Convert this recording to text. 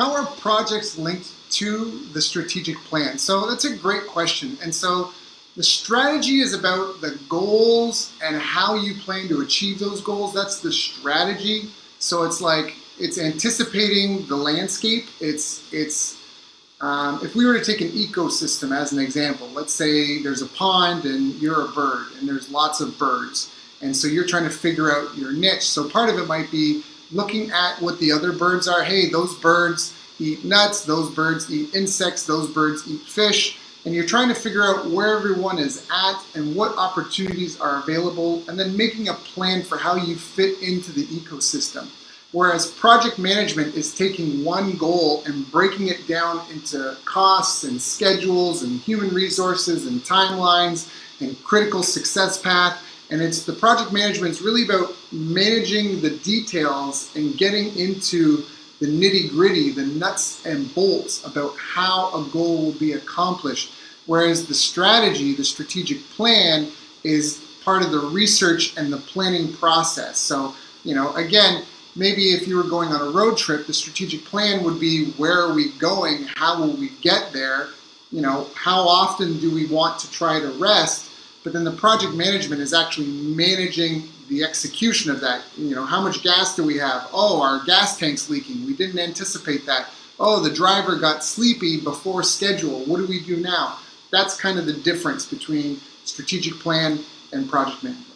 how are projects linked to the strategic plan? So that's a great question. And so the strategy is about the goals and how you plan to achieve those goals. That's the strategy. So it's like it's anticipating the landscape. It's it's um, if we were to take an ecosystem as an example, let's say there's a pond and you're a bird and there's lots of birds, and so you're trying to figure out your niche. So part of it might be looking at what the other birds are. Hey, those birds eat nuts, those birds eat insects, those birds eat fish, and you're trying to figure out where everyone is at and what opportunities are available, and then making a plan for how you fit into the ecosystem. Whereas project management is taking one goal and breaking it down into costs and schedules and human resources and timelines and critical success path. And it's the project management is really about managing the details and getting into the nitty gritty, the nuts and bolts about how a goal will be accomplished. Whereas the strategy, the strategic plan, is part of the research and the planning process. So, you know, again, maybe if you were going on a road trip, the strategic plan would be where are we going? How will we get there? You know, how often do we want to try to rest? But then the project management is actually managing the execution of that. You know, how much gas do we have? Oh, our gas tank's leaking. We didn't anticipate that. Oh, the driver got sleepy before schedule. What do we do now? That's kind of the difference between strategic plan and project management.